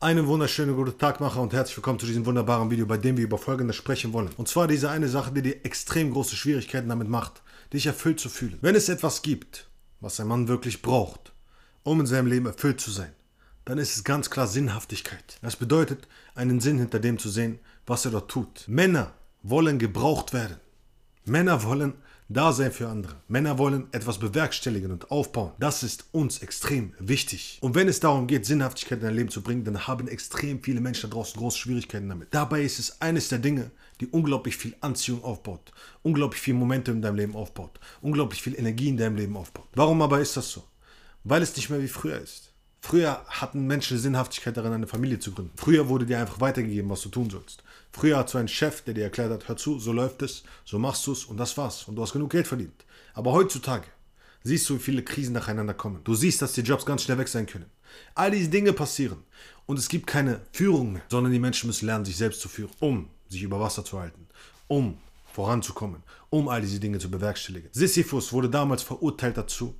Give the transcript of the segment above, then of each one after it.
Einen wunderschönen guten Tag, Macher, und herzlich willkommen zu diesem wunderbaren Video, bei dem wir über Folgendes sprechen wollen. Und zwar diese eine Sache, die dir extrem große Schwierigkeiten damit macht, dich erfüllt zu fühlen. Wenn es etwas gibt, was ein Mann wirklich braucht, um in seinem Leben erfüllt zu sein, dann ist es ganz klar Sinnhaftigkeit. Das bedeutet, einen Sinn hinter dem zu sehen, was er dort tut. Männer wollen gebraucht werden. Männer wollen da sein für andere. Männer wollen etwas bewerkstelligen und aufbauen. Das ist uns extrem wichtig. Und wenn es darum geht, Sinnhaftigkeit in dein Leben zu bringen, dann haben extrem viele Menschen da draußen große Schwierigkeiten damit. Dabei ist es eines der Dinge, die unglaublich viel Anziehung aufbaut, unglaublich viel Momentum in deinem Leben aufbaut, unglaublich viel Energie in deinem Leben aufbaut. Warum aber ist das so? Weil es nicht mehr wie früher ist. Früher hatten Menschen Sinnhaftigkeit darin, eine Familie zu gründen. Früher wurde dir einfach weitergegeben, was du tun sollst. Früher hat so ein Chef, der dir erklärt hat, hör zu, so läuft es, so machst du es und das war's. Und du hast genug Geld verdient. Aber heutzutage siehst du, wie viele Krisen nacheinander kommen. Du siehst, dass die Jobs ganz schnell weg sein können. All diese Dinge passieren. Und es gibt keine Führung mehr, sondern die Menschen müssen lernen, sich selbst zu führen, um sich über Wasser zu halten, um voranzukommen, um all diese Dinge zu bewerkstelligen. Sisyphus wurde damals verurteilt dazu,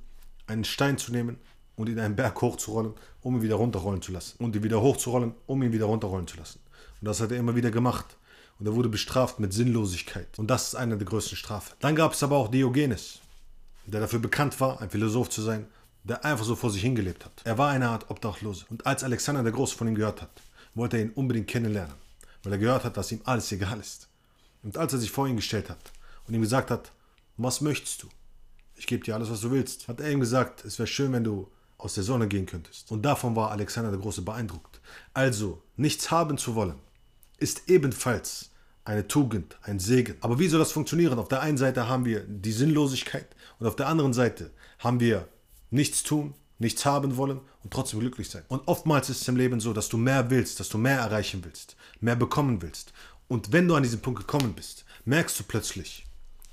einen Stein zu nehmen und ihn einen Berg hochzurollen, um ihn wieder runterrollen zu lassen. Und ihn wieder hochzurollen, um ihn wieder runterrollen zu lassen. Und das hat er immer wieder gemacht. Und er wurde bestraft mit Sinnlosigkeit. Und das ist eine der größten Strafen. Dann gab es aber auch Diogenes, der dafür bekannt war, ein Philosoph zu sein, der einfach so vor sich hingelebt hat. Er war eine Art Obdachlose. Und als Alexander der Große von ihm gehört hat, wollte er ihn unbedingt kennenlernen, weil er gehört hat, dass ihm alles egal ist. Und als er sich vor ihn gestellt hat und ihm gesagt hat, was möchtest du? Ich gebe dir alles, was du willst, hat er ihm gesagt, es wäre schön, wenn du aus der Sonne gehen könntest. Und davon war Alexander der Große beeindruckt. Also, nichts haben zu wollen, ist ebenfalls eine Tugend, ein Segen. Aber wie soll das funktionieren? Auf der einen Seite haben wir die Sinnlosigkeit und auf der anderen Seite haben wir nichts tun, nichts haben wollen und trotzdem glücklich sein. Und oftmals ist es im Leben so, dass du mehr willst, dass du mehr erreichen willst, mehr bekommen willst. Und wenn du an diesen Punkt gekommen bist, merkst du plötzlich,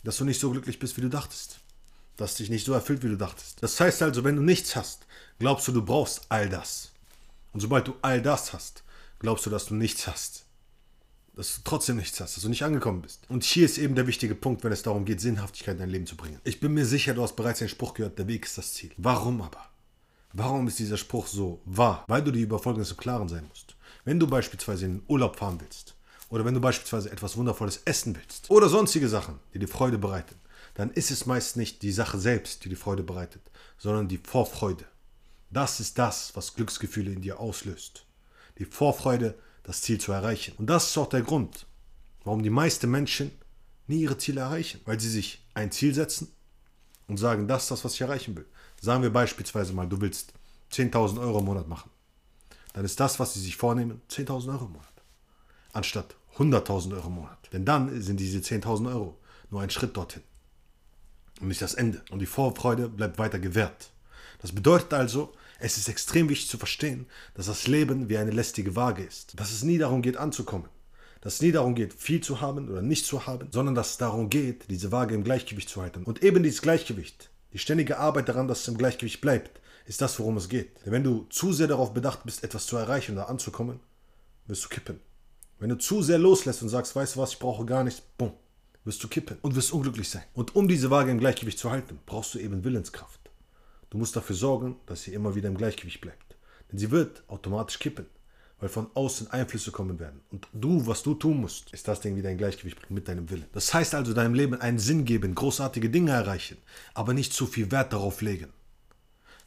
dass du nicht so glücklich bist, wie du dachtest das dich nicht so erfüllt, wie du dachtest. Das heißt also, wenn du nichts hast, glaubst du, du brauchst all das. Und sobald du all das hast, glaubst du, dass du nichts hast. Dass du trotzdem nichts hast, dass du nicht angekommen bist. Und hier ist eben der wichtige Punkt, wenn es darum geht, Sinnhaftigkeit in dein Leben zu bringen. Ich bin mir sicher, du hast bereits den Spruch gehört, der Weg ist das Ziel. Warum aber? Warum ist dieser Spruch so wahr? Weil du dir über Folgendes im Klaren sein musst. Wenn du beispielsweise in den Urlaub fahren willst, oder wenn du beispielsweise etwas Wundervolles essen willst, oder sonstige Sachen, die dir Freude bereiten, dann ist es meist nicht die Sache selbst, die die Freude bereitet, sondern die Vorfreude. Das ist das, was Glücksgefühle in dir auslöst. Die Vorfreude, das Ziel zu erreichen. Und das ist auch der Grund, warum die meisten Menschen nie ihre Ziele erreichen. Weil sie sich ein Ziel setzen und sagen, das ist das, was ich erreichen will. Sagen wir beispielsweise mal, du willst 10.000 Euro im Monat machen. Dann ist das, was sie sich vornehmen, 10.000 Euro im Monat. Anstatt 100.000 Euro im Monat. Denn dann sind diese 10.000 Euro nur ein Schritt dorthin und nicht das Ende. Und die Vorfreude bleibt weiter gewährt. Das bedeutet also, es ist extrem wichtig zu verstehen, dass das Leben wie eine lästige Waage ist. Dass es nie darum geht, anzukommen. Dass es nie darum geht, viel zu haben oder nicht zu haben, sondern dass es darum geht, diese Waage im Gleichgewicht zu halten. Und eben dieses Gleichgewicht, die ständige Arbeit daran, dass es im Gleichgewicht bleibt, ist das, worum es geht. Denn wenn du zu sehr darauf bedacht bist, etwas zu erreichen oder anzukommen, wirst du kippen. Wenn du zu sehr loslässt und sagst, weißt du was, ich brauche gar nichts, bumm, wirst du kippen und wirst unglücklich sein. Und um diese Waage im Gleichgewicht zu halten, brauchst du eben Willenskraft. Du musst dafür sorgen, dass sie immer wieder im Gleichgewicht bleibt. Denn sie wird automatisch kippen, weil von außen Einflüsse kommen werden. Und du, was du tun musst, ist das Ding wieder in Gleichgewicht bringen mit deinem Willen. Das heißt also, deinem Leben einen Sinn geben, großartige Dinge erreichen, aber nicht zu viel Wert darauf legen.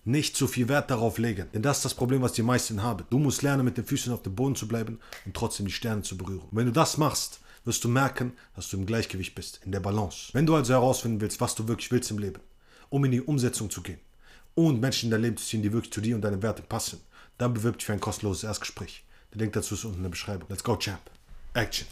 Nicht zu viel Wert darauf legen, denn das ist das Problem, was die meisten haben. Du musst lernen, mit den Füßen auf dem Boden zu bleiben und trotzdem die Sterne zu berühren. Und wenn du das machst, wirst du merken, dass du im Gleichgewicht bist, in der Balance. Wenn du also herausfinden willst, was du wirklich willst im Leben, um in die Umsetzung zu gehen und Menschen in dein Leben zu ziehen, die wirklich zu dir und deinen Werten passen, dann bewirb dich für ein kostenloses Erstgespräch. Der Link dazu ist unten in der Beschreibung. Let's go, Champ. Action.